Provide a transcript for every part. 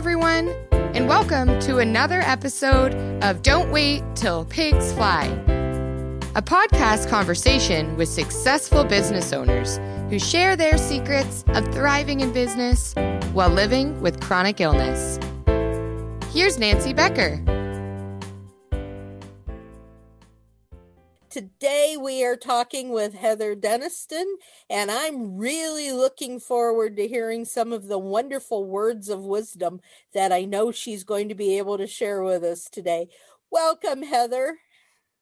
everyone, and welcome to another episode of Don't Wait Till Pigs Fly, a podcast conversation with successful business owners who share their secrets of thriving in business while living with chronic illness. Here's Nancy Becker. Today we are talking with Heather Denniston, and I'm really looking forward to hearing some of the wonderful words of wisdom that I know she's going to be able to share with us today. Welcome, Heather.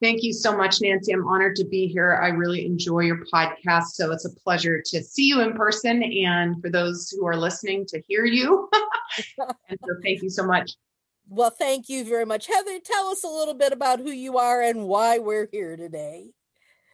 Thank you so much, Nancy. I'm honored to be here. I really enjoy your podcast. So it's a pleasure to see you in person and for those who are listening to hear you. so thank you so much. Well, thank you very much. Heather, tell us a little bit about who you are and why we're here today.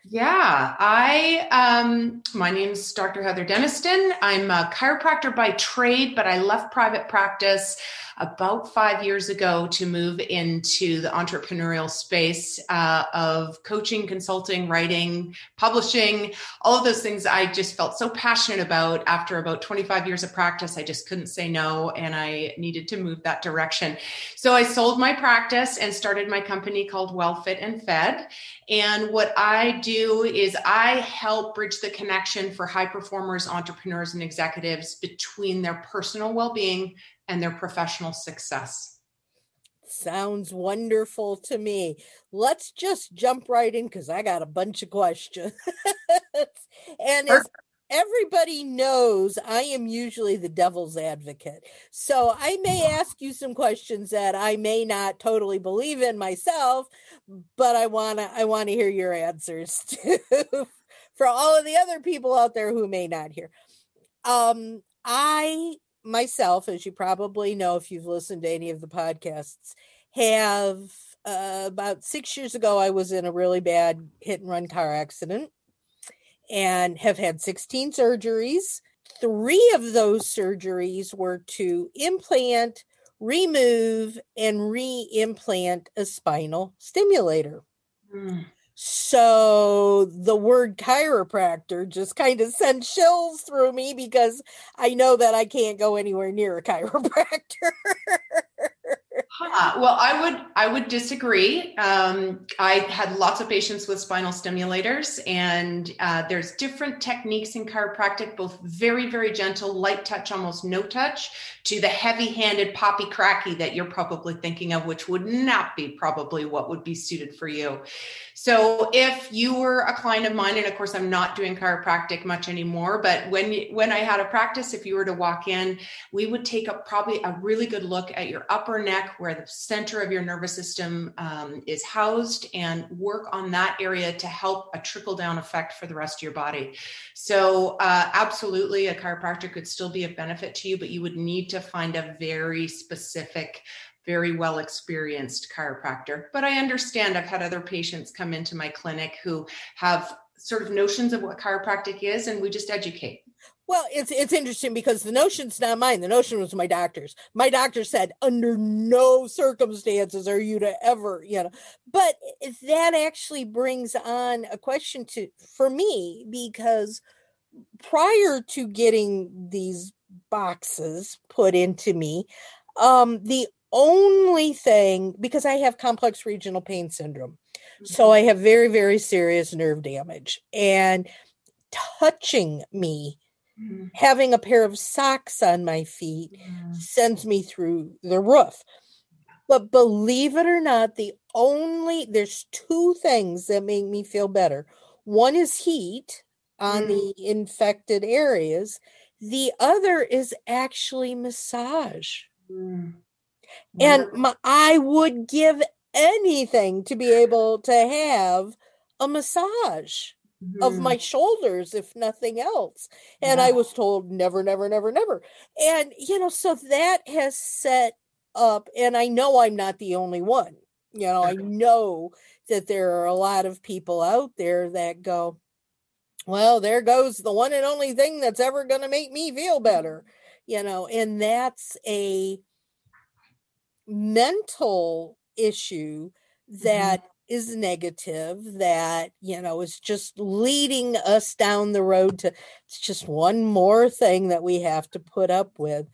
Yeah, I um my name's Dr. Heather Denniston. I'm a chiropractor by trade, but I left private practice about five years ago to move into the entrepreneurial space uh, of coaching, consulting, writing, publishing, all of those things I just felt so passionate about. After about 25 years of practice, I just couldn't say no and I needed to move that direction. So I sold my practice and started my company called Well Fit and Fed. And what I do is I help bridge the connection for high performers, entrepreneurs, and executives between their personal well being and their professional success. Sounds wonderful to me. Let's just jump right in because I got a bunch of questions. and as everybody knows, I am usually the devil's advocate. So I may ask you some questions that I may not totally believe in myself, but I want to I want to hear your answers too for all of the other people out there who may not hear. Um I myself, as you probably know if you've listened to any of the podcasts, have uh, about six years ago, I was in a really bad hit and run car accident and have had 16 surgeries. Three of those surgeries were to implant, remove, and re implant a spinal stimulator. Mm. So the word chiropractor just kind of sent chills through me because I know that I can't go anywhere near a chiropractor. huh. Well, I would I would disagree. Um, I had lots of patients with spinal stimulators, and uh, there's different techniques in chiropractic, both very very gentle, light touch, almost no touch, to the heavy-handed poppy cracky that you're probably thinking of, which would not be probably what would be suited for you. So if you were a client of mine, and of course I'm not doing chiropractic much anymore, but when when I had a practice, if you were to walk in, we would take up probably a really good look at your upper neck, where the center of your nervous system um, is housed, and work on that area to help a trickle down effect for the rest of your body. So uh, absolutely, a chiropractor could still be of benefit to you, but you would need to find a very specific very well experienced chiropractor. But I understand I've had other patients come into my clinic who have sort of notions of what chiropractic is, and we just educate. Well, it's it's interesting because the notion's not mine. The notion was my doctor's. My doctor said, under no circumstances are you to ever, you know. But that actually brings on a question to for me because prior to getting these boxes put into me, um, the only thing because I have complex regional pain syndrome. Mm-hmm. So I have very, very serious nerve damage. And touching me, mm-hmm. having a pair of socks on my feet mm-hmm. sends me through the roof. But believe it or not, the only there's two things that make me feel better. One is heat on the mm. infected areas. The other is actually massage. Mm. And my, I would give anything to be able to have a massage mm-hmm. of my shoulders, if nothing else. And yeah. I was told never, never, never, never. And, you know, so that has set up, and I know I'm not the only one. You know, I know that there are a lot of people out there that go, well, there goes the one and only thing that's ever going to make me feel better, you know, and that's a, mental issue that mm-hmm. is negative that you know is just leading us down the road to it's just one more thing that we have to put up with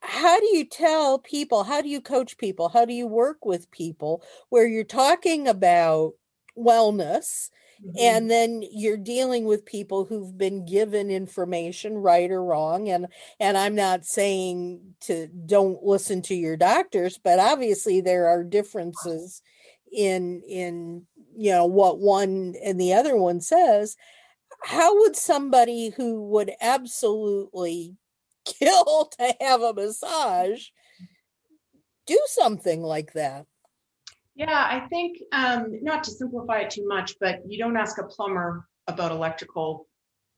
how do you tell people how do you coach people how do you work with people where you're talking about wellness mm-hmm. and then you're dealing with people who've been given information right or wrong and and I'm not saying to don't listen to your doctors but obviously there are differences in in you know what one and the other one says how would somebody who would absolutely kill to have a massage do something like that yeah i think um, not to simplify it too much but you don't ask a plumber about electrical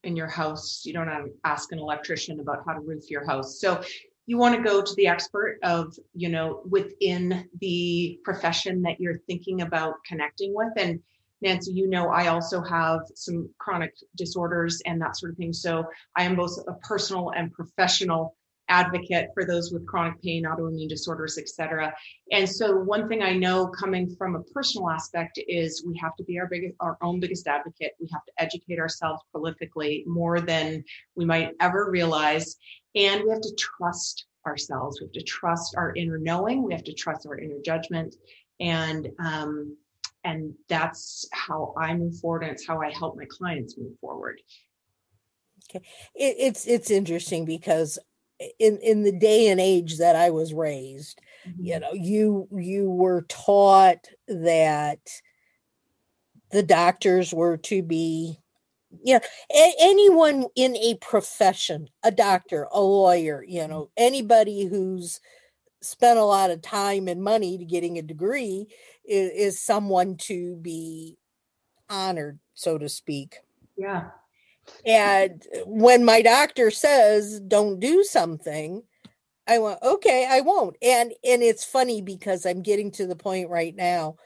in your house. You don't ask an electrician about how to roof your house. So you want to go to the expert of you know within the profession that you're thinking about connecting with. And Nancy, you know, I also have some chronic disorders and that sort of thing. So I am both a personal and professional advocate for those with chronic pain, autoimmune disorders, et cetera. And so one thing I know coming from a personal aspect is we have to be our biggest, our own biggest advocate. We have to educate ourselves prolifically more than we might ever realize. And we have to trust ourselves. We have to trust our inner knowing. We have to trust our inner judgment. And um, and that's how I move forward and it's how I help my clients move forward. Okay. It, it's it's interesting because in in the day and age that I was raised, mm-hmm. you know, you you were taught that the doctors were to be yeah a- anyone in a profession a doctor a lawyer you mm-hmm. know anybody who's spent a lot of time and money to getting a degree is, is someone to be honored, so to speak. Yeah. And when my doctor says don't do something, I went, okay, I won't. And and it's funny because I'm getting to the point right now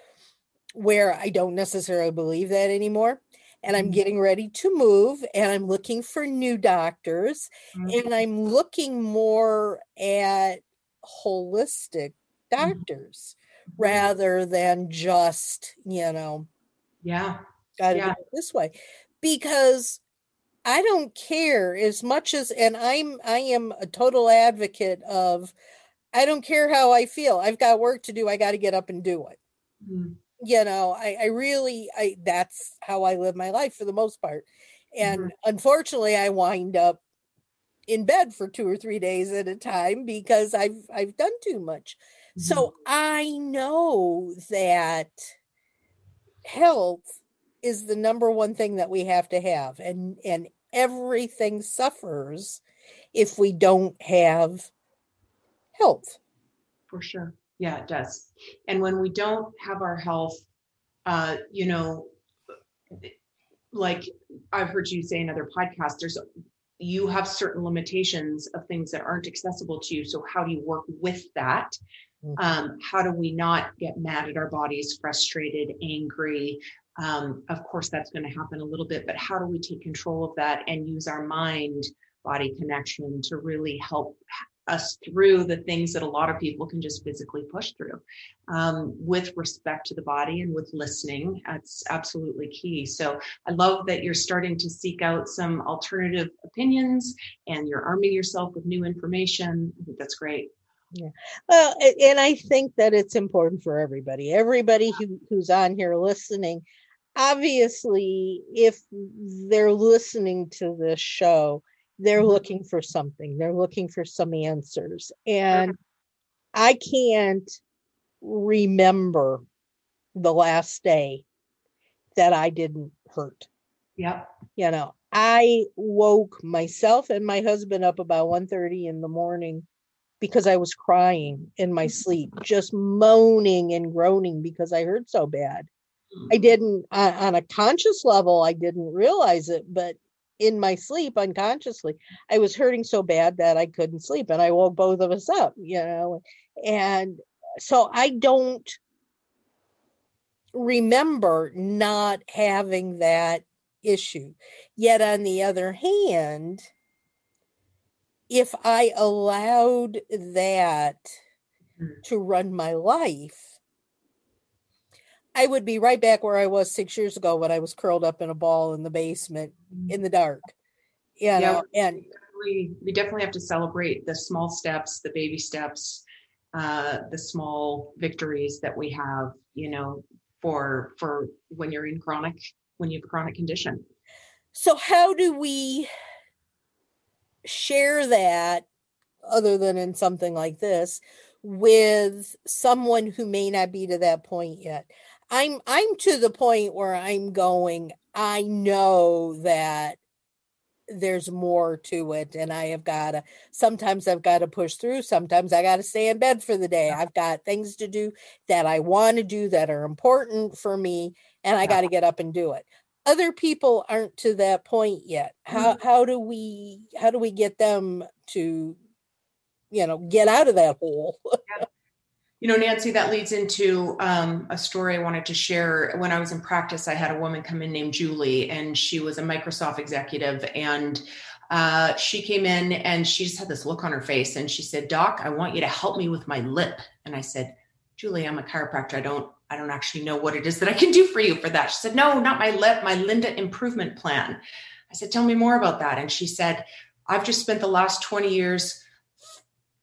where I don't necessarily believe that anymore. And I'm mm-hmm. getting ready to move and I'm looking for new doctors mm-hmm. and I'm looking more at holistic mm-hmm. doctors mm-hmm. rather than just, you know, yeah, gotta yeah. do it this way. Because I don't care as much as and I'm I am a total advocate of I don't care how I feel. I've got work to do. I got to get up and do it. Mm-hmm. You know, I, I really I that's how I live my life for the most part. And mm-hmm. unfortunately I wind up in bed for two or three days at a time because I've I've done too much. Mm-hmm. So I know that health is the number one thing that we have to have and and everything suffers if we don't have health. For sure. Yeah, it does. And when we don't have our health, uh, you know, like I've heard you say in other podcasts, there's you have certain limitations of things that aren't accessible to you. So, how do you work with that? Mm-hmm. Um, how do we not get mad at our bodies, frustrated, angry? Um, of course, that's going to happen a little bit, but how do we take control of that and use our mind body connection to really help us through the things that a lot of people can just physically push through? Um, with respect to the body and with listening that's absolutely key. So i love that you're starting to seek out some alternative opinions and you're arming yourself with new information. I think that's great. Yeah. Well and i think that it's important for everybody. Everybody who, who's on here listening obviously if they're listening to this show they're mm-hmm. looking for something they're looking for some answers and i can't remember the last day that i didn't hurt. Yeah you know i woke myself and my husband up about 1.30 in the morning because i was crying in my sleep just moaning and groaning because i hurt so bad i mm. didn't on a conscious level i didn't realize it but in my sleep unconsciously. I was hurting so bad that I couldn't sleep and I woke both of us up, you know. And so I don't remember not having that issue. Yet on the other hand, if I allowed that hmm. to run my life, I would be right back where I was six years ago when I was curled up in a ball in the basement in the dark. You know, and we we definitely have to celebrate the small steps, the baby steps, uh, the small victories that we have. You know, for for when you're in chronic when you have a chronic condition. So how do we share that other than in something like this with someone who may not be to that point yet? I'm I'm to the point where I'm going I know that there's more to it and i have got to sometimes i've got to push through sometimes i got to stay in bed for the day. I've got things to do that i want to do that are important for me and i got to get up and do it. Other people aren't to that point yet. How mm-hmm. how do we how do we get them to you know get out of that hole. You know, Nancy, that leads into um, a story I wanted to share. When I was in practice, I had a woman come in named Julie, and she was a Microsoft executive. And uh, she came in and she just had this look on her face. And she said, Doc, I want you to help me with my lip. And I said, Julie, I'm a chiropractor. I don't, I don't actually know what it is that I can do for you for that. She said, No, not my lip, my Linda improvement plan. I said, Tell me more about that. And she said, I've just spent the last 20 years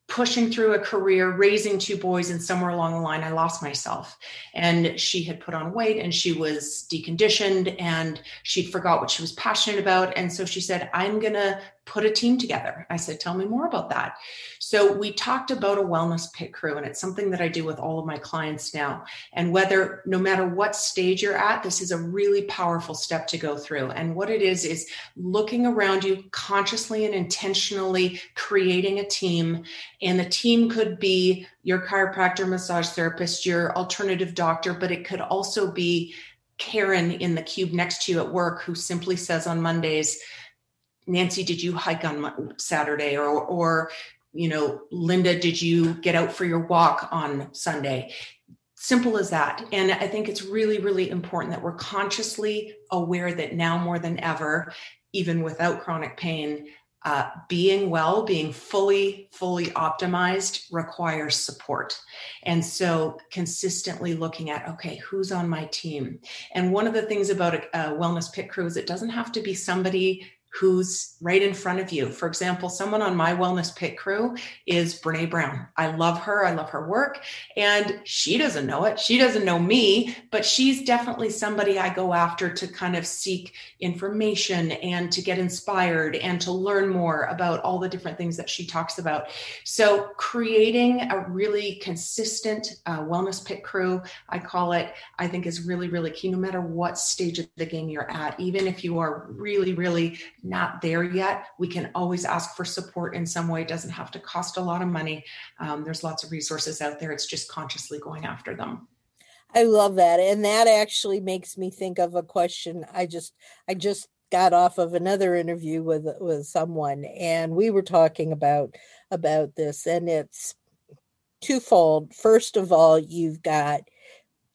pushing through a career, raising two boys, and somewhere along the line, I lost myself. And she had put on weight and she was deconditioned and she'd forgot what she was passionate about. And so she said, I'm going to put a team together. I said, Tell me more about that. So we talked about a wellness pit crew, and it's something that I do with all of my clients now. And whether, no matter what stage you're at, this is a really powerful step to go through. And what it is, is looking around you consciously and intentionally creating a team. And the team could be your chiropractor, massage therapist, your alternative doctor, but it could also be Karen in the cube next to you at work who simply says on Mondays, Nancy, did you hike on Saturday? Or, or, you know, Linda, did you get out for your walk on Sunday? Simple as that. And I think it's really, really important that we're consciously aware that now more than ever, even without chronic pain, uh, being well, being fully, fully optimized requires support. And so consistently looking at, okay, who's on my team? And one of the things about a, a wellness pit crew is it doesn't have to be somebody who's right in front of you. For example, someone on my wellness pit crew is Brene Brown. I love her. I love her work. And she doesn't know it. She doesn't know me, but she's definitely somebody I go after to kind of seek information and to get inspired and to learn more about all the different things that she talks about. So, creating a really consistent uh, wellness pit crew, I call it, I think is really, really key no matter what stage of the game you're at. Even if you are really, really not there yet, we can always ask for support in some way. It doesn't have to cost a lot of money. Um, there's lots of resources out there. It's just consciously going after them. I love that. And that actually makes me think of a question I just I just got off of another interview with with someone and we were talking about about this and it's twofold. First of all, you've got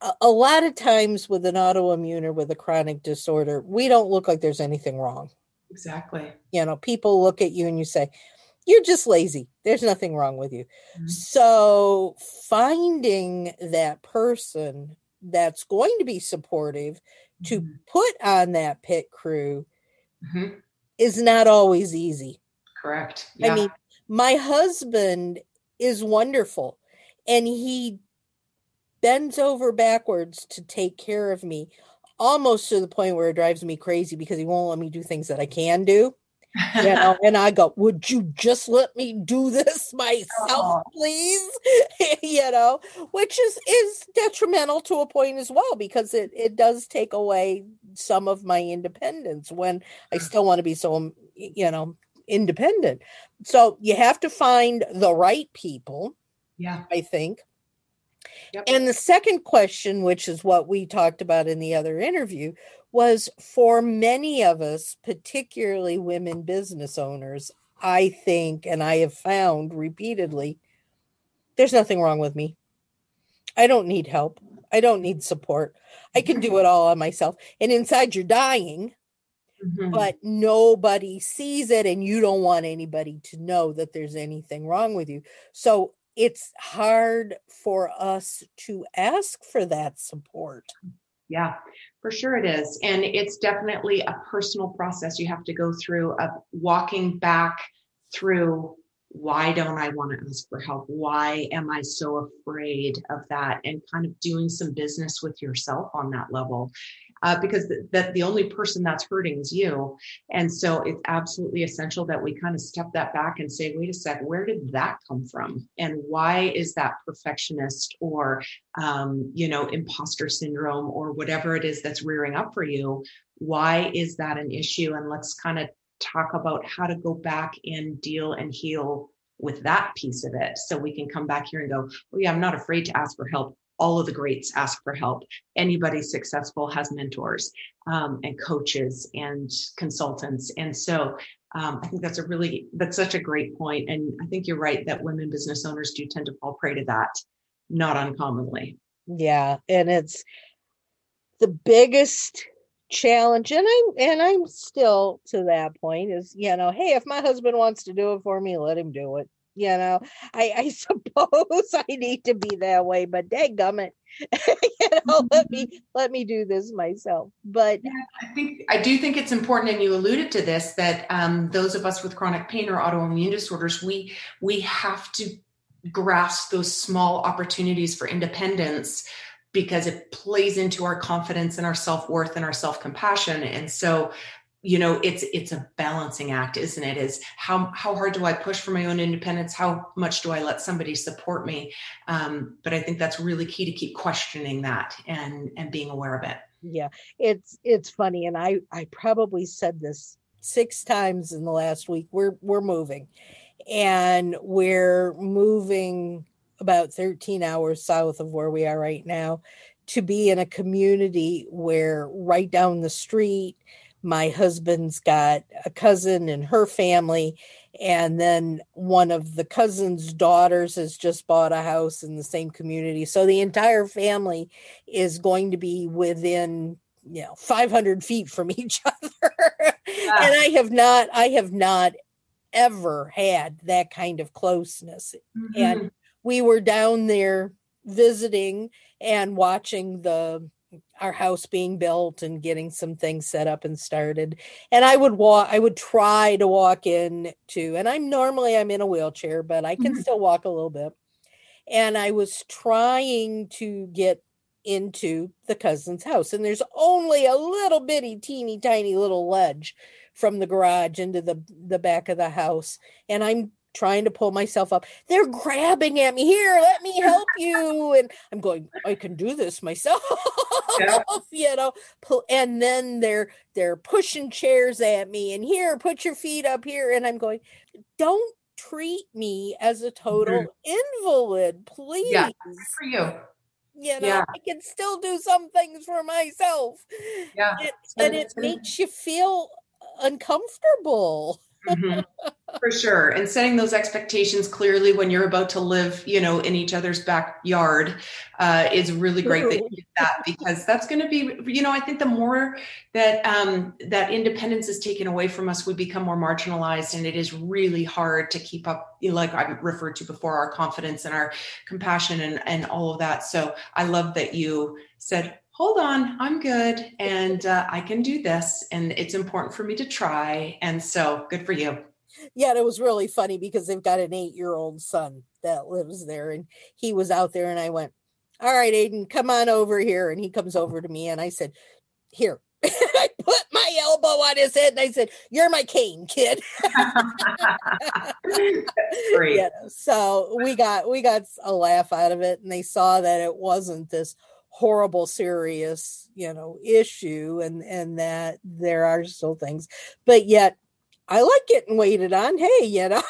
a, a lot of times with an autoimmune or with a chronic disorder, we don't look like there's anything wrong. Exactly. You know, people look at you and you say, you're just lazy. There's nothing wrong with you. Mm-hmm. So finding that person that's going to be supportive mm-hmm. to put on that pit crew mm-hmm. is not always easy. Correct. Yeah. I mean, my husband is wonderful and he bends over backwards to take care of me almost to the point where it drives me crazy because he won't let me do things that I can do. you know, and I go, would you just let me do this myself, oh. please? you know, which is is detrimental to a point as well because it it does take away some of my independence when I mm. still want to be so you know independent. So you have to find the right people. Yeah, I think Yep. And the second question, which is what we talked about in the other interview, was for many of us, particularly women business owners, I think, and I have found repeatedly, there's nothing wrong with me. I don't need help. I don't need support. I can do it all on myself. And inside you're dying, mm-hmm. but nobody sees it, and you don't want anybody to know that there's anything wrong with you. So it's hard for us to ask for that support. Mm, yeah, for sure it is. And it's definitely a personal process you have to go through of walking back through why don't I want to ask for help? Why am I so afraid of that? And kind of doing some business with yourself on that level. Uh, because th- that the only person that's hurting is you. And so it's absolutely essential that we kind of step that back and say, wait a sec, where did that come from? And why is that perfectionist or, um, you know, imposter syndrome or whatever it is that's rearing up for you? Why is that an issue? And let's kind of talk about how to go back and deal and heal with that piece of it. So we can come back here and go, oh, yeah, I'm not afraid to ask for help. All of the greats ask for help. Anybody successful has mentors um, and coaches and consultants. And so um, I think that's a really, that's such a great point. And I think you're right that women business owners do tend to fall prey to that, not uncommonly. Yeah. And it's the biggest challenge and i'm and i'm still to that point is you know hey if my husband wants to do it for me let him do it you know i i suppose i need to be that way but dadgummit you know let me mm-hmm. let me do this myself but yeah, i think i do think it's important and you alluded to this that um, those of us with chronic pain or autoimmune disorders we we have to grasp those small opportunities for independence because it plays into our confidence and our self-worth and our self-compassion and so you know it's it's a balancing act isn't it? Is how how hard do i push for my own independence? How much do i let somebody support me? Um, but i think that's really key to keep questioning that and and being aware of it. Yeah it's it's funny and i i probably said this six times in the last week. We're we're moving and we're moving about 13 hours south of where we are right now to be in a community where right down the street my husband's got a cousin and her family and then one of the cousin's daughters has just bought a house in the same community. So the entire family is going to be within you know 500 feet from each other. And i have not i have not ever had that kind of closeness. Mm-hmm. and we were down there visiting and watching the our house being built and getting some things set up and started. And i would walk i would try to walk in to and i'm normally i'm in a wheelchair but i can mm-hmm. still walk a little bit. And i was trying to get into the cousin's house and there's only a little bitty teeny tiny little ledge from the garage into the the back of the house. And i'm trying to pull myself up. They're grabbing at me. Here, let me help you. And I'm going, I can do this myself. Yeah. you know, and then they're they're pushing chairs at me and here, put your feet up here. And I'm going, don't treat me as a total mm-hmm. invalid, please. Yeah, for you. You know, yeah. I can still do some things for myself. Yeah. It, and it makes you feel uncomfortable. Mm-hmm. For sure. And setting those expectations clearly when you're about to live, you know, in each other's backyard uh, is really great that you did that because that's going to be, you know, I think the more that um, that independence is taken away from us, we become more marginalized and it is really hard to keep up, like I referred to before, our confidence and our compassion and, and all of that. So I love that you said, hold on, I'm good and uh, I can do this. And it's important for me to try. And so good for you. Yeah, it was really funny because they've got an eight year old son that lives there. And he was out there and I went, All right, Aiden, come on over here. And he comes over to me and I said, Here. I put my elbow on his head and I said, You're my cane, kid. Yeah, so we got we got a laugh out of it and they saw that it wasn't this horrible serious you know issue and and that there are still things. But yet i like getting waited on hey you know?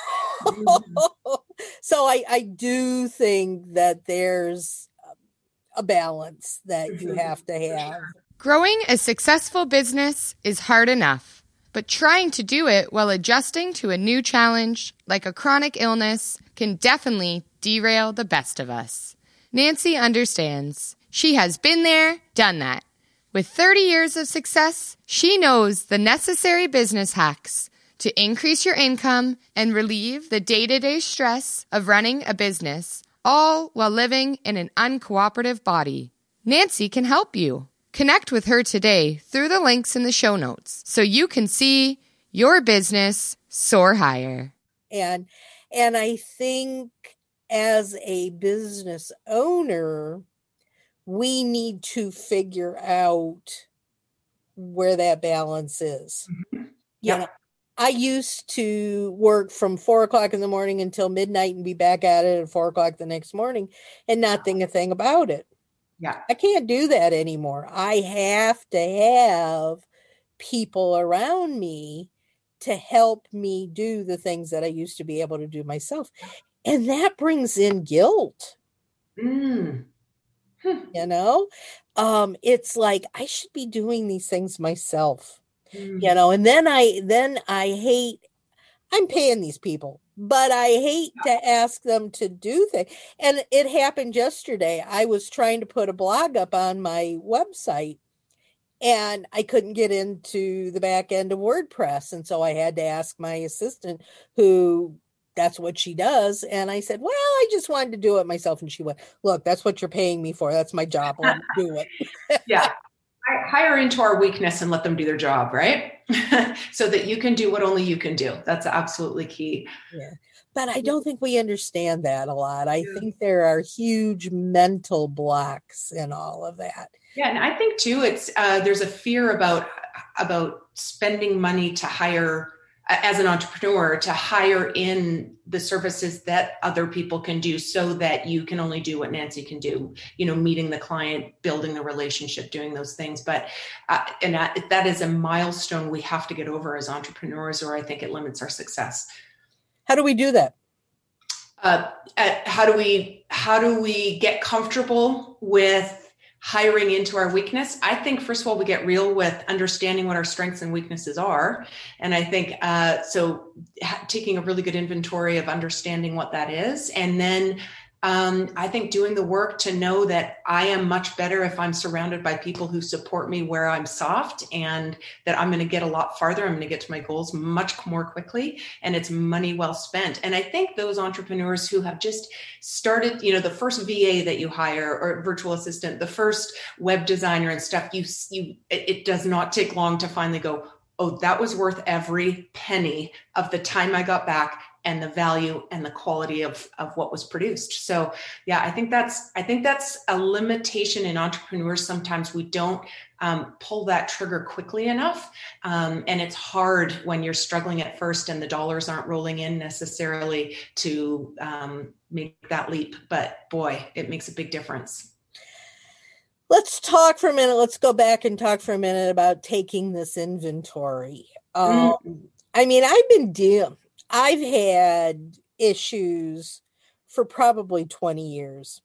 Mm-hmm. so i i do think that there's a balance that you mm-hmm. have to have. growing a successful business is hard enough but trying to do it while adjusting to a new challenge like a chronic illness can definitely derail the best of us. Nancy understands she has been there, done that. With 30 years of success, she knows the necessary business hacks to increase your income and relieve the day to day stress of running a business, all while living in an uncooperative body. Nancy can help you. Connect with her today through the links in the show notes so you can see your business soar higher. and and i think as a business owner we need to figure out where that balance is Mhm. you know, I used to work from four o'clock in the morning until midnight and be back at it at four o'clock the next morning and not think a thing about it. Yeah. I can't do that anymore. I have to have people around me to help me do the things that I used to be able to do myself. And that brings in guilt, Mm. You know? Um, it's like I should be doing these things myself Mm. you know and then i then i hate i'm paying these people but i hate to ask them to do things and it happened yesterday i was trying to put a blog up on my website and i couldn't get into the back end of wordpress and so i had to ask my assistant who that's what she does and i said well i just wanted to do it myself and she went look that's what you're paying me for that's my job let do it yeah Hi- hire into our weakness and let them do their job right so that you can do what only you can do that's absolutely key Yeah. but I don't think we understand that a lot. I Yeah. think there are huge mental blocks in all of that. yeah and i think too it's uh, there's a fear about about spending money to hire as an entrepreneur to hire in the services that other people can do so that you can only do what nancy can do you know meeting the client building the relationship doing those things but uh, and that, that is a milestone we have to get over as entrepreneurs or i think it limits our success How do we do that? uh, at how do we how do we get comfortable with hiring into our weakness. I think first of all we get real with understanding what our strengths and weaknesses are. And i think uh, so ha- taking a really good inventory of understanding what that is. And then um, I think doing the work to know that I am much better if I'm surrounded by people who support me where I'm soft and that I'm going to get a lot farther. I'm going to get to my goals much more quickly and it's money well spent. And I think those entrepreneurs who have just started, you know, the first VA that you hire or virtual assistant, the first web designer and stuff, you, you, it, it does not take long to finally go, oh, that was worth every penny of the time I got back and the value and the quality of, of what was produced. So yeah, I think that's I think that's a limitation in entrepreneurs. Sometimes we don't um, pull that trigger quickly enough, um, and it's hard when you're struggling at first and the dollars aren't rolling in necessarily to um, make that leap. But boy, it makes a big difference. Let's talk for a minute. Let's go back and talk for a minute about taking this inventory. Um, I mean, I've been deal. I've had issues for probably 20 years.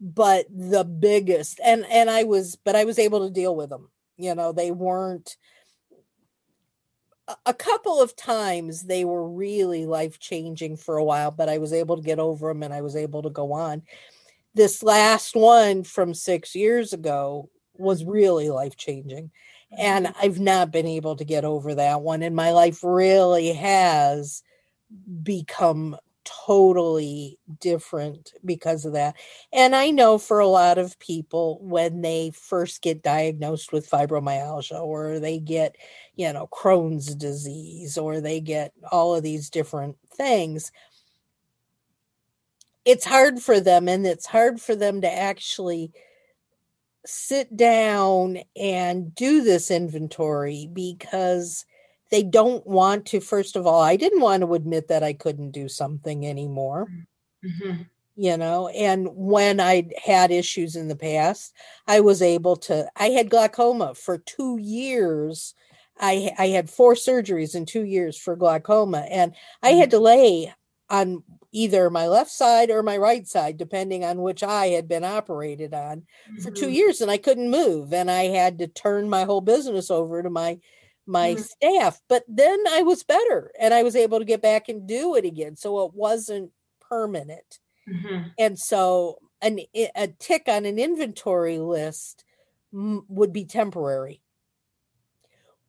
But the biggest and and I was but I was able to deal with them. You know, they weren't a- couple of times they were really life changing for a while, but I was able to get over them and I was able to go on. This last one from 6 years ago was really life changing and mm-hmm. I've not been able to get over that one. And my life really has become totally different because of that. And I know for a lot of people, when they first get diagnosed with fibromyalgia or they get, you know, Crohn's disease or they get all of these different things, it's hard for them and it's hard for them to actually sit down and do this inventory because they don't want to first of all i didn't want to admit that i couldn't do something anymore Mhm. you know and when i had issues in the past i was able to i had glaucoma for 2 years i i had four surgeries in 2 years for glaucoma and i had to lay on either my left side or my right side depending on which eye had been operated on for two Mhm. years and I couldn't move and I had to turn my whole business over to my my Mhm. staff but then I was better and I was able to get back and do it again so it wasn't permanent Mhm. and so an a tick on an inventory list would be temporary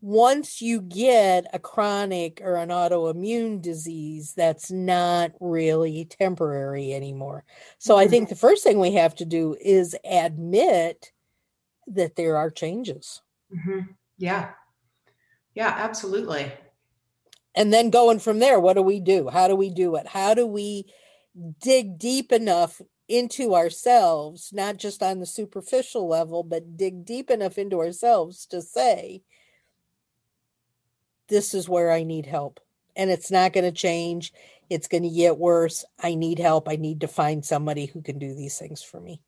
once you get a chronic or an autoimmune disease that's not really temporary anymore so i Mhm. think the first thing we have to do is admit that there are changes Mhm. Yeah. Yeah, absolutely. and then going from there what do we do? How do we do it? How do we dig deep enough into ourselves not just on the superficial level but dig deep enough into ourselves to say this is where i need help and it's not going to change. It's going to get worse. I need help. I need to find somebody who can do these things for me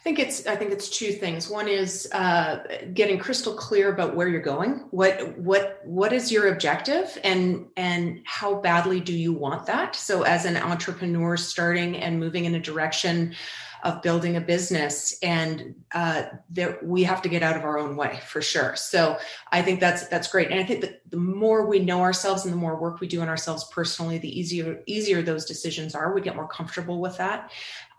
I think it's I think it's two things. One is uh, getting crystal clear about where you're going. What what what is your objective, and and how badly do you want that? So, as an entrepreneur starting and moving in a direction of building a business and uh, that we have to get out of our own way for sure so i think that's that's great and i think that the more we know ourselves and the more work we do on ourselves personally the easier easier those decisions are we get more comfortable with that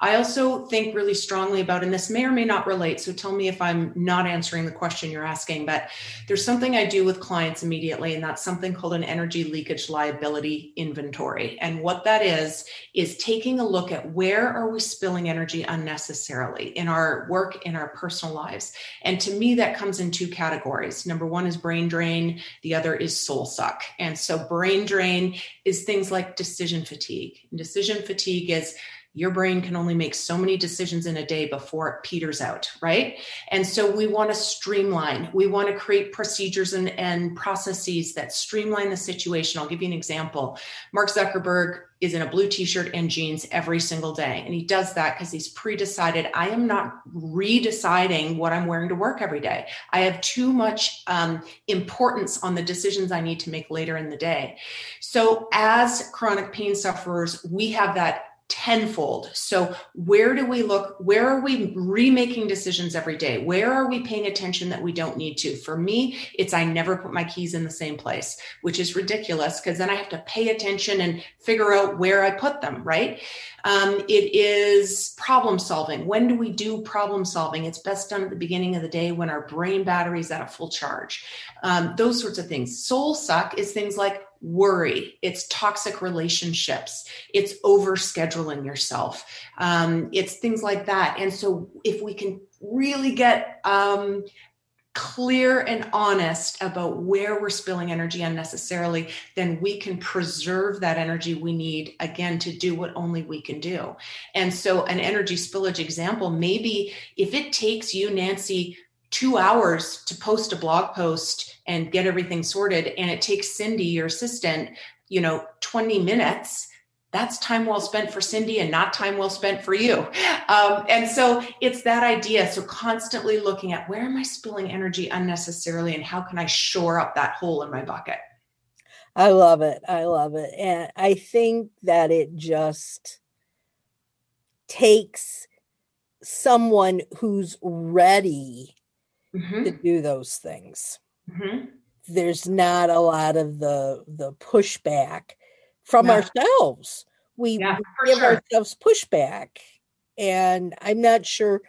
I also think really strongly about, and this may or may not relate, so tell me if I'm not answering the question you're asking, but there's something I do with clients immediately, and that's something called an energy leakage liability inventory. And what that is, is taking a look at where are we spilling energy unnecessarily in our work, in our personal lives. And to me, that comes in two categories. Number one is brain drain, the other is soul suck. And so brain drain is things like decision fatigue. And decision fatigue is your brain can only make so many decisions in a day before it peters out, right? And so we want to streamline. We want to create procedures and, and processes that streamline the situation. I'll give you an example. Mark Zuckerberg is in a blue t-shirt and jeans every single day and he does that because he's pre-decided i am not redeciding what i'm wearing to work every day i have too much um, importance on the decisions i need to make later in the day so as chronic pain sufferers we have that tenfold. So, where do we look? Where are we remaking decisions every day? Where are we paying attention that we don't need to? For me, it's I never put my keys in the same place, which is ridiculous because then I have to pay attention and figure out where I put them, right? Um, it is problem solving. When do we do problem solving? It's best done at the beginning of the day when our brain battery is at a full charge. Um, those sorts of things. Soul suck is things like worry, it's toxic relationships, it's overscheduling yourself, um, it's things like that. And so, if we can really get um, clear and honest about where we're spilling energy unnecessarily, then we can preserve that energy we need again to do what only we can do. And so, an energy spillage example maybe if it takes you, Nancy, two hours to post a blog post and get everything sorted and it takes cindy your assistant you know 20 minutes. That's time well spent for cindy and not time well spent for you. Um, and so it's that idea. So constantly looking at where am i spilling energy unnecessarily and how can i shore up that hole in my bucket? I love it. I love it. And i think that it just takes someone who's ready mm-hmm. to do those things. Mm-hmm. There's not a lot of the the pushback from ourselves. We, yeah, we give sure. ourselves pushback, and I'm not sure.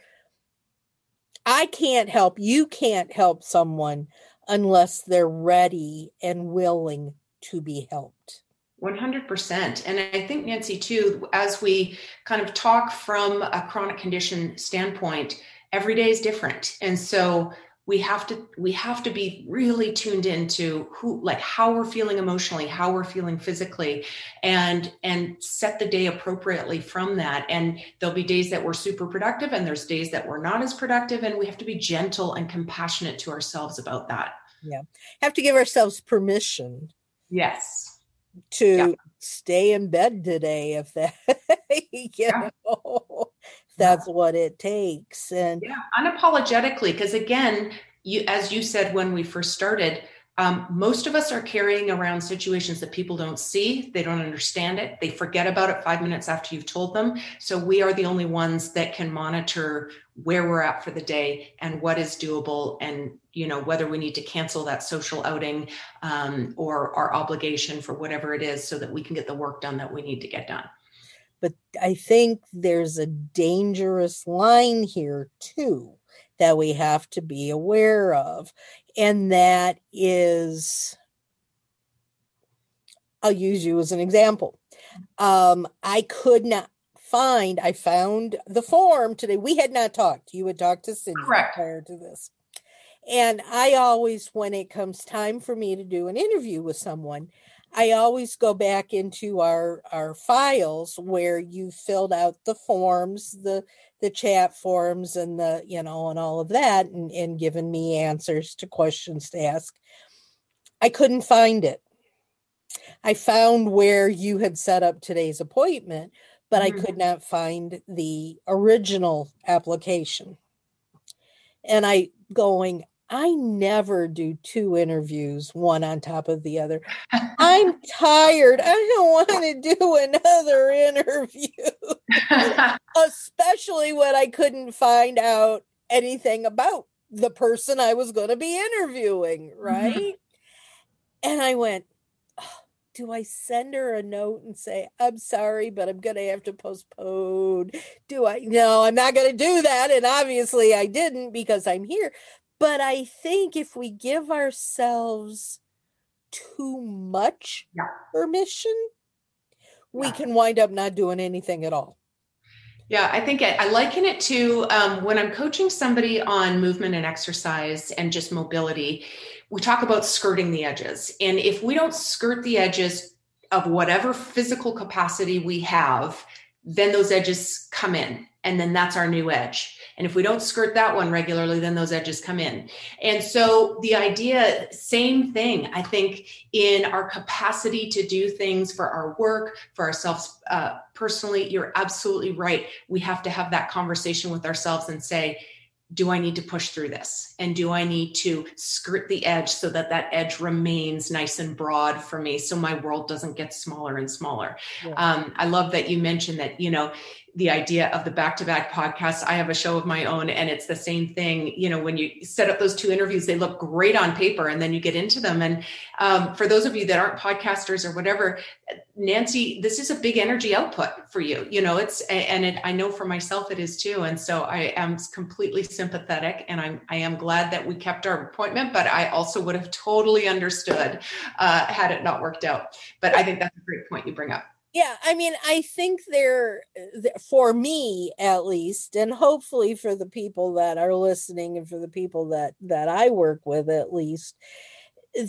I can't help you. Can't help someone unless they're ready and willing to be helped. 100%. And I think, Nancy, too, as we kind of talk from a chronic condition standpoint, every day is different and so we have to we have to be really tuned into who like how we're feeling emotionally how we're feeling physically and and set the day appropriately from that. And there'll be days that we're super productive and there's days that we're not as productive and we have to be gentle and compassionate to ourselves about that. Yeah. Have to give ourselves permission yes. to yeah. stay in bed today if that you yeah. know that's what it takes and yeah unapologetically because again you as you said when we first started um, most of us are carrying around situations that people don't see they don't understand it they forget about it five minutes after you've told them. So we are the only ones that can monitor where we're at for the day and what is doable and you know whether we need to cancel that social outing um, or our obligation for whatever it is so that we can get the work done that we need to get done but I think there's a dangerous line here too that we have to be aware of. And that is, I'll use you as an example. Um, I could not find, I found the form today. We had not talked. You had talked to Cindy Correct. prior to this. And I always, when it comes time for me to do an interview with someone, I always go back into our our files where you filled out the forms, the the chat forms and the, you know, and all of that and, and given me answers to questions to ask. I couldn't find it. I found where you had set up today's appointment, but mm-hmm. I could not find the original application. And I going, I never do two interviews, one on top of the other. I'm tired. I don't want to do another interview, especially when I couldn't find out anything about the person I was going to be interviewing, mm-hmm. right? Mm-hmm. And I went, do I send her a note and say, I'm sorry, but I'm going to have to postpone? Do I? No, I'm not going to do that. And obviously I didn't because I'm here. But I think if we give ourselves too much yeah. permission, we yeah. can wind up not doing anything at all. Yeah, I think I, I liken it to um, when I'm coaching somebody on movement and exercise and just mobility we talk about skirting the edges. And if we don't skirt the edges of whatever physical capacity we have, then those edges come in. And then that's our new edge. And if we don't skirt that one regularly, then those edges come in. And so the idea, same thing, I think, in our capacity to do things for our work, for ourselves uh, personally, you're absolutely right. We have to have that conversation with ourselves and say, do I need to push through this? And do I need to skirt the edge so that that edge remains nice and broad for me so my world doesn't get smaller and smaller? Yeah. Um, I love that you mentioned that, you know, the idea of the back to back podcast. I have a show of my own, and it's the same thing. You know, when you set up those two interviews, they look great on paper, and then you get into them. And um, for those of you that aren't podcasters or whatever, Nancy, this is a big energy output for you. You know, it's and it, I know for myself it is too. And so I am completely sympathetic, and I'm I am glad that we kept our appointment. But I also would have totally understood uh, had it not worked out. But I think that's a great point you bring up yeah i mean i think there for me at least and hopefully for the people that are listening and for the people that that i work with at least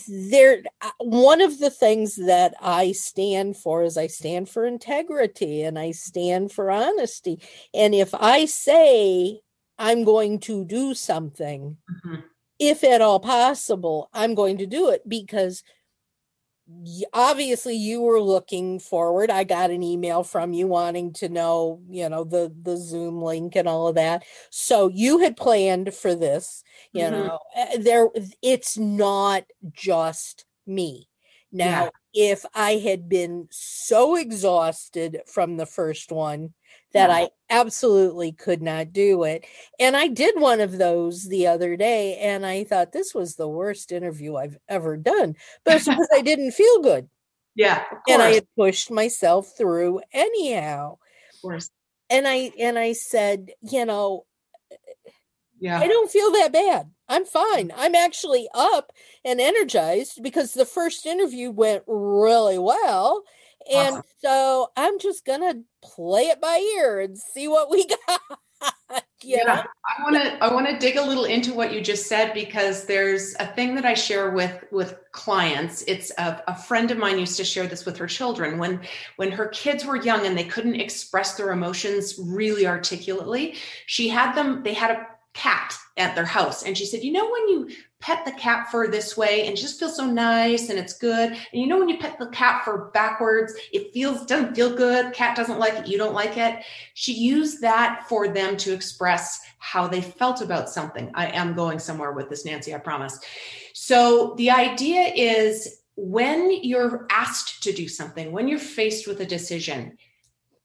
there uh, one of the things that i stand for is i stand for integrity and i stand for honesty and if i say i'm going to do something mm-hmm. if at all possible i'm going to do it because obviously you were looking forward i got an email from you wanting to know you know the the zoom link and all of that so you had planned for this you mm-hmm. know eh, there it's not just me now yeah. if i had been so exhausted from the first one that. I absolutely could not do it. And I did one of those the other day and I thought this was the worst interview I've ever done. But it's because I didn't feel good. Yeah. And I had pushed myself through anyhow. Of course. And I and I said, you know, yeah. I don't feel that bad. I'm mm. fine. I'm actually up and energized because the first interview went really well and so I'm just gonna play it by ear and see what we got. yeah, know? I want to I want to dig a little into what you just said because there's a thing that I share with with clients. It's a, a friend of mine used to share this with her children when when her kids were young and they couldn't express their emotions really articulately. She had them. They had a cat at their house. And she said you know when you pet the cat fur this way and just feels so nice and it's good? And you know when you pet the cat fur backwards it feels doesn't feel good. Cat doesn't like it you don't like it. She used that for them to express how they felt about something. I am going somewhere with this nancy i promise. So the idea is when you're asked to do something when you're faced with a decision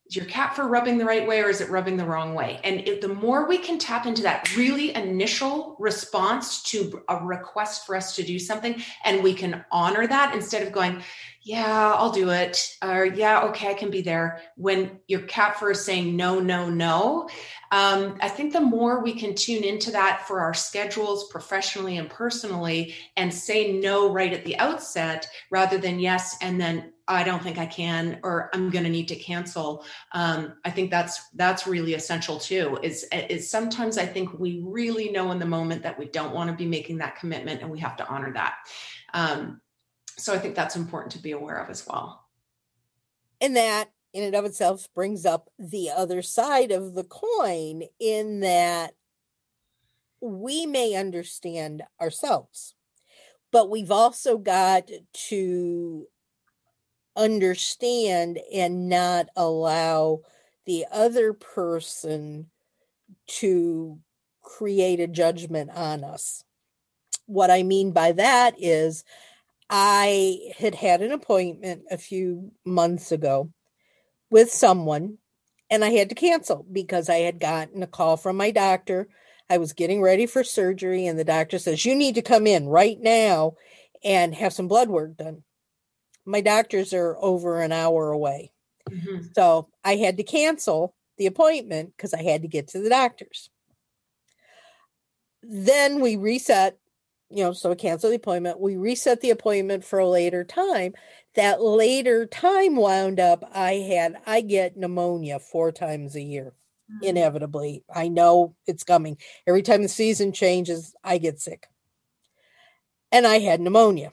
is your cat fur rubbing the right way or is it rubbing the wrong way? And the more we can tap into that really initial response to a request for us to do something, and we can honor that instead of going, yeah, I'll do it, or yeah, okay, I can be there. When your cat fur is saying no, no, no, um, I think the more we can tune into that for our schedules professionally and personally and say no right at the outset rather than yes and then I don't think I can, or I'm going to need to cancel. Um, I think that's that's really essential too. Is is sometimes I think we really know in the moment that we don't want to be making that commitment, and we have to honor that. Um, so I think that's important to be aware of as well. And that in and of itself brings up the other side of the coin in that we may understand ourselves, but we've also got to understand and not allow the other person to create a judgment on us. What I mean by that is, I had had an appointment a few months ago with someone and I had to cancel because I had gotten a call from my doctor. I was getting ready for surgery, and the doctor says, You need to come in right now and have some blood work done my doctors are over an hour away. Mm-hmm. So I had to cancel the appointment because I had to get to the doctors. Then we reset, you know, so we cancel the appointment. We reset the appointment for a later time. That later time wound up, I had, I get pneumonia four times a year, mm-hmm. inevitably. I know it's coming. Every time the season changes, I get sick. And I had pneumonia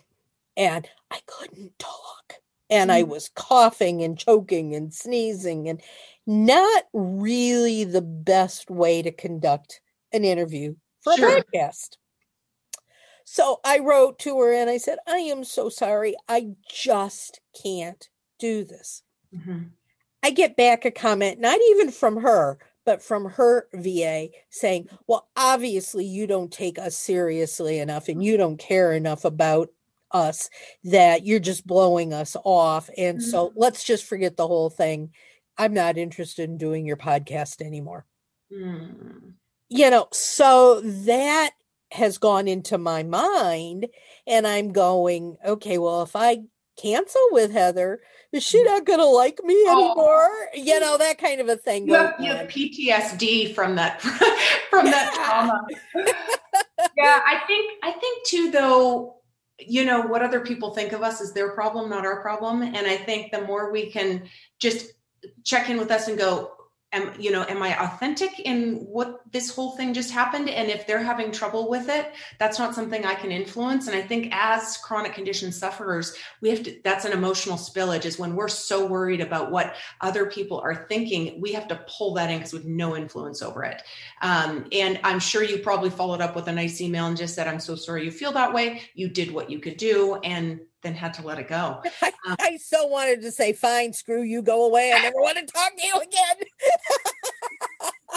and I couldn't talk. And I mm. was coughing and choking and sneezing, and not really the best way to conduct an interview for sure. a podcast. So I wrote to her and I said, I am so sorry. I just can't do this. Mm-hmm. I get back a comment, not even from her, but from her VA saying, Well, obviously, you don't take us seriously enough and you don't care enough about us that you're just blowing us off. And mm-hmm. so let's just forget the whole thing. I'm not interested in doing your podcast anymore. Mm. You know, so that has gone into my mind. And I'm going, okay, well, if I cancel with Heather, is she mm. not going to like me anymore? Oh. You know, that kind of a thing. You have, you have PTSD from that, from that trauma. yeah, I think, I think too, though, you know what other people think of us is their problem not our problem. And i think the more we can just check in with us and go am you know am i authentic in what this whole thing just happened? And if they're having trouble with it that's not something i can influence. And i think as chronic condition sufferers we have to that's an emotional spillage is when we're so worried about what other people are thinking we have to pull that in because we have no influence over it. Um, and i'm sure you probably followed up with a nice email and just said i'm so sorry you feel that way. You did what you could do. And then had to let it go. I, um, I so wanted to say, fine, screw you, go away. I never want to talk to you again.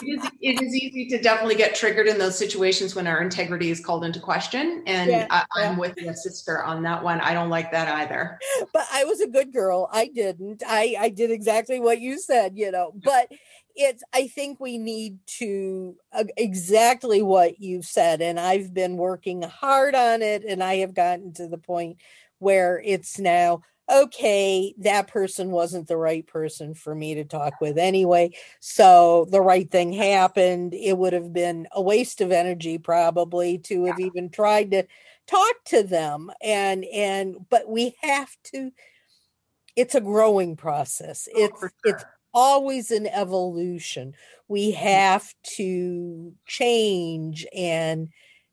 it, is, it is easy to definitely get triggered in those situations when our integrity is called into question. And yeah, I, am yeah. with your sister on that one. I don't like that either. But I was a good girl. I didn't. I, I did exactly what you said, you know, but it's i think we need to uh, exactly what you've said and i've been working hard on it and i have gotten to the point where it's now okay, that person wasn't the right person for me to talk with anyway. So the right thing happened. It would have been a waste of energy probably to have even tried to talk to them and and but we have to it's a growing process. Oh, it's sure. it's always an evolution. We mm. have to change and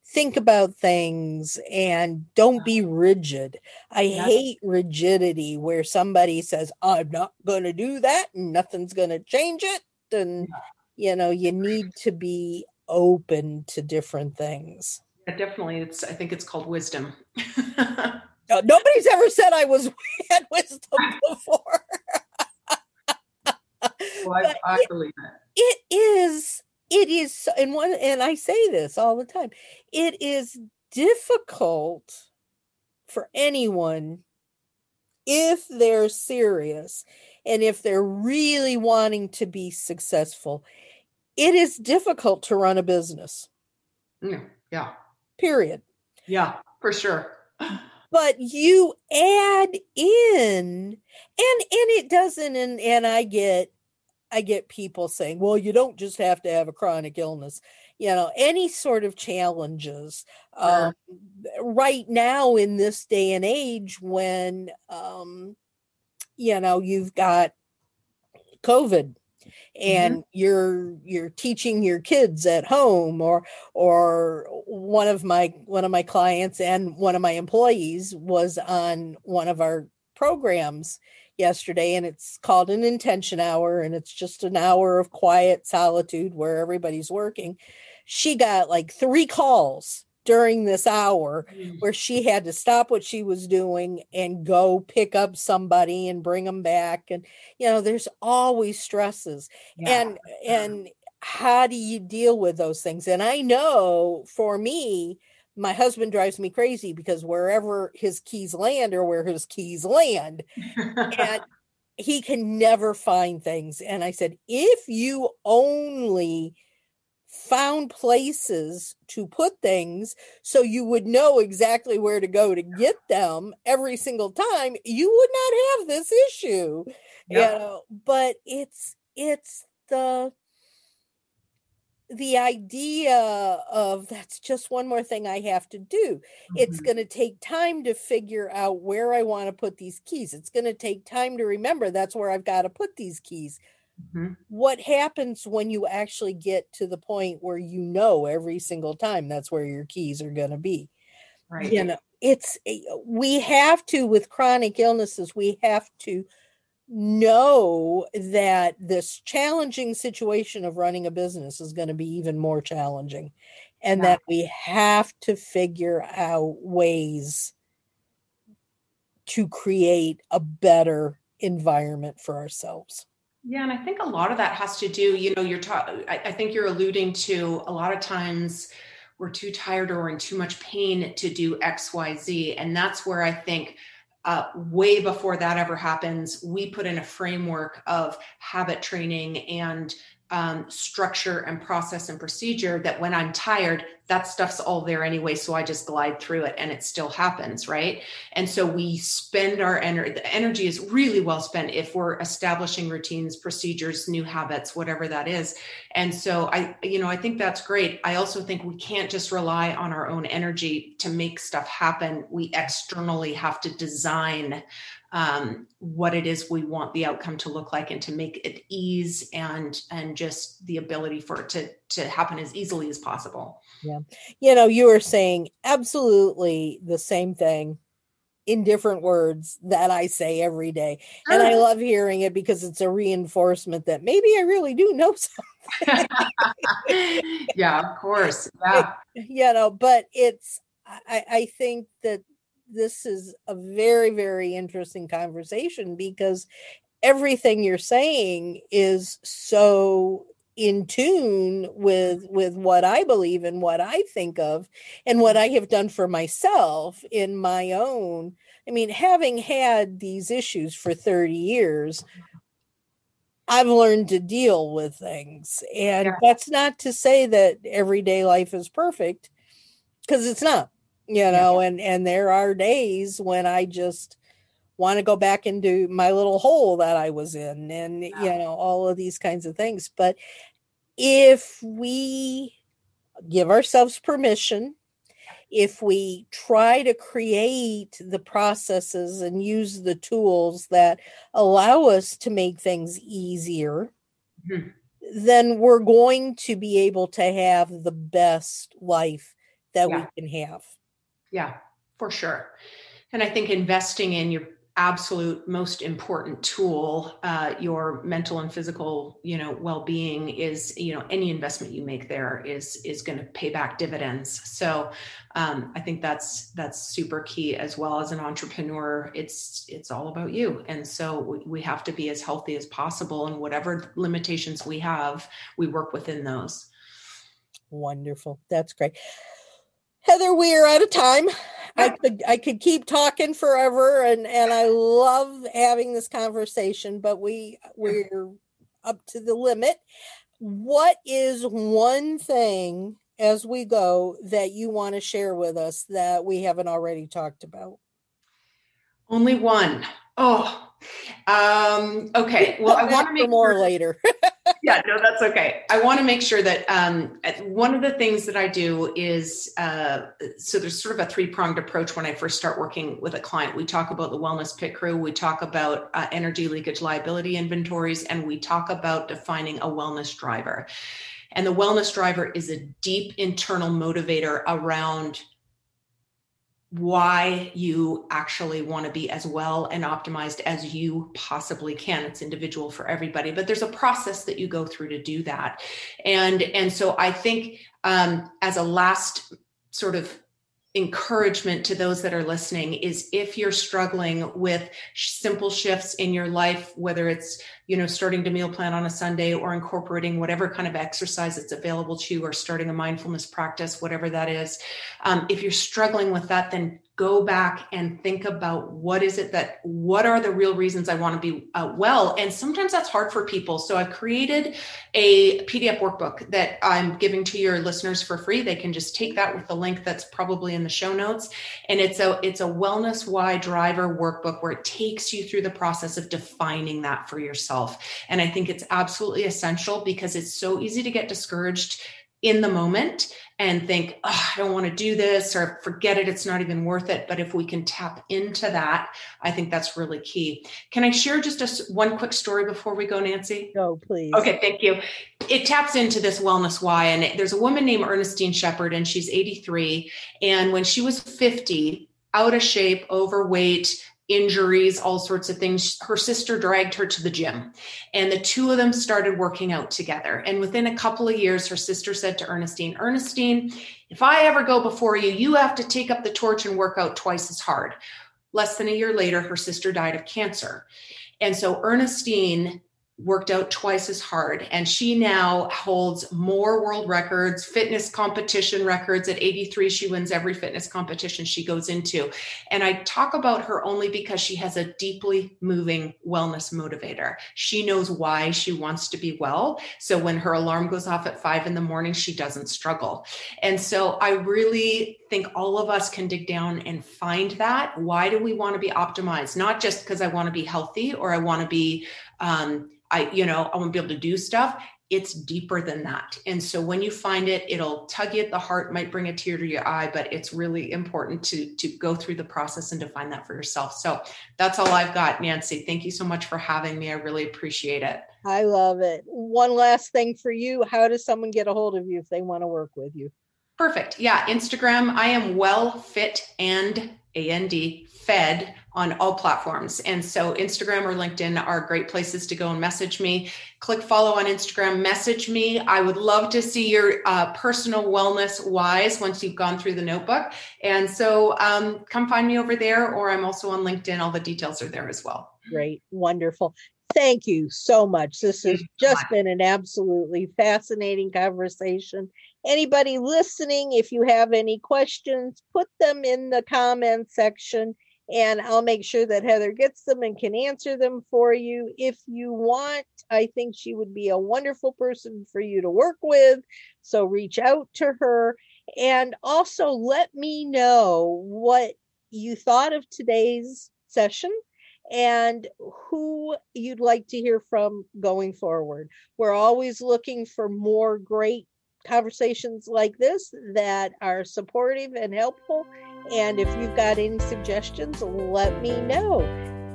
think about things and don't be uh-huh. rigid. I yeah. hate rigidity where somebody says, I'm not going to do that and nothing's going to change it. And, you know, you need to be open to different things. Yeah, definitely. It's, I think it's called wisdom. no, nobody's ever said I was had wisdom before. well, I, I believe it. It is it is and one and i say this all the time it is difficult for anyone if they're serious and if they're really wanting to be successful. It is difficult to run a business. Yeah yeah. Period. Yeah for sure. But you add in and and it doesn't and and i get I get people saying, well, you don't just have to have a chronic illness. You know, any sort of challenges. Sure. Um, right now, in this day and age, when um, you know you've got covid Mm-hmm. and you're you're teaching your kids at home or or one of my one of my clients and one of my employees was on one of our programs yesterday and it's called an intention hour and it's just an hour of quiet solitude where everybody's working she got like three calls during this hour Mm. where she had to stop what she was doing and go pick up somebody and bring them back and you know there's always stresses Yeah. and and how do you deal with those things and i know for me my husband drives me crazy because wherever his keys land or where his keys land. And he can never find things. And i said if you only found places to put things so you would know exactly where to go to get them every single time you would not have this issue. You know but it's it's the the idea of that's just one more thing i have to do it's Mhm. going to take time to figure out where i want to put these keys it's going to take time to remember that's where i've got to put these keys Mhm. what happens when you actually get to the point where you know every single time that's where your keys are going to be Right. you know it's eh, we have to with chronic illnesses we have to know that this challenging situation of running a business is going to be even more challenging and Yeah. that we have to figure out ways to create a better environment for ourselves Yeah, and I think a lot of that has to do, you know, you're talking, I, I think you're alluding to a lot of times we're too tired or in too much pain to do X, Y, Z. And that's where I think uh, way before that ever happens, we put in a framework of habit training and um, structure and process and procedure that when I'm tired, that stuff's all there anyway. So I just glide through it and it still happens. Right. And so we spend our energy, the energy is really well spent if we're establishing routines, procedures, new habits, whatever that is. And so I, you know, I think that's great. I also think we can't just rely on our own energy to make stuff happen. We externally have to design um, what it is we want the outcome to look like and to make it ease and and just the ability for it to to happen as easily as possible. Yeah. You know you are saying absolutely the same thing in different words that I say every day. And I love hearing it because it's a reinforcement that maybe I really do know something. yeah of course. Yeah. You know, but it's I, I think that this is a very, very interesting conversation because everything you're saying is so in tune with mm-hmm. with what I believe and what I think of and what mm-hmm. I have done for myself in my own I mean having had these issues for 30 years mm-hmm. I've learned to deal with things. And Yeah. that's not to say that everyday life is perfect because it's not you know and and there are days when I just want to go back into my little hole that I was in and you know all of these kinds of things but if we give ourselves permission if we try to create the processes and use the tools that allow us to make things easier Mhm. then we're going to be able to have the best life that Yeah. we can have Yeah, for sure. And I think investing in your absolute most important tool, uh, your mental and physical, you know, well-being is, you know, any investment you make there is is going to pay back dividends. So um, I think that's that's super key as well as an entrepreneur. It's it's all about you, and so we, we have to be as healthy as possible, and whatever limitations we have, we work within those. Wonderful. That's great. Heather, we are out of time. I could I could keep talking forever and and I love having this conversation, but we we're up to the limit. What is one thing as we go that you want to share with us that we haven't already talked about? Only one. Oh, um, okay. Well, I want to make more sure- later. yeah, no, that's okay. I want to make sure that um, one of the things that I do is uh, so there's sort of a three pronged approach when I first start working with a client. We talk about the wellness pit crew, we talk about uh, energy leakage liability inventories, and we talk about defining a wellness driver. And the wellness driver is a deep internal motivator around why you actually want to be as well and optimized as you possibly can. It's individual for everybody but there's a process that you go through to do that. And and so i think um, as a last sort of encouragement to those that are listening is if you're struggling with simple shifts in your life whether it's you know starting to meal plan on a sunday or incorporating whatever kind of exercise that's available to you or starting a mindfulness practice whatever that is um, if you're struggling with that then go back and think about what is it that what are the real reasons i want to be uh, well? And sometimes that's hard for people. So i've created a pdf workbook that i'm giving to your listeners for free. They can just take that with the link that's probably in the show notes. And it's a it's a wellness why driver workbook where it takes you through the process of defining that for yourself. And i think it's absolutely essential because it's so easy to get discouraged in the moment and think, oh, I don't want to do this or forget it, it's not even worth it. But if we can tap into that, I think that's really key. Can I share just a, one quick story before we go, Nancy? No, please. Okay, thank you. It taps into this wellness why. And there's a woman named Ernestine Shepard, and she's 83. And when she was 50, out of shape, overweight, injuries, all sorts of things. Her sister dragged her to the gym, and the two of them started working out together. And within a couple of years, her sister said to Ernestine, Ernestine, if I ever go before you, you have to take up the torch and work out twice as hard. Less than a year later, her sister died of cancer. And so Ernestine worked out twice as hard. And she now holds more world records fitness competition records. At 83 she wins every fitness competition she goes into. And i talk about her only because she has a deeply moving wellness motivator. She knows why she wants to be well. So when her alarm goes off at 5 in the morning she doesn't struggle. And so i really think all of us can dig down and find that. Why do we want to be optimized? Not just because i want to be healthy or i want to be um, I, you know, I won't be able to do stuff. It's deeper than that. And so when you find it, it'll tug you at the heart, might bring a tear to your eye, but it's really important to to go through the process and to find that for yourself. So that's all I've got, Nancy. Thank you so much for having me. I really appreciate it. I love it. One last thing for you. How does someone get a hold of you if they want to work with you? Perfect. Yeah, Instagram. I am well fit and and fed on all platforms. And so Instagram or LinkedIn are great places to go and message me. Click follow on Instagram, message me. I would love to see your uh, personal wellness wise once you've gone through the notebook. And so um, come find me over there, or I'm also on LinkedIn. All the details are there as well. Great. Wonderful. Thank you so much. This has just been an absolutely fascinating conversation. Anybody listening, if you have any questions, put them in the comment section and I'll make sure that Heather gets them and can answer them for you. If you want, I think she would be a wonderful person for you to work with. So reach out to her and also let me know what you thought of today's session and who you'd like to hear from going forward. We're always looking for more great conversations like this that are supportive and helpful. And if you've got any suggestions, let me know.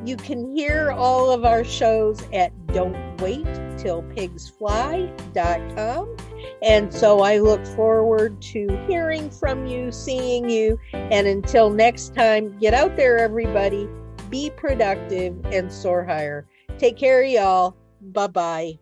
You can hear all of our shows at don'twaittillpigsfly.com. And so I look forward to hearing from you, seeing you. And until next time, get out there, everybody. Be productive and soar higher. Take care, y'all. Bye bye.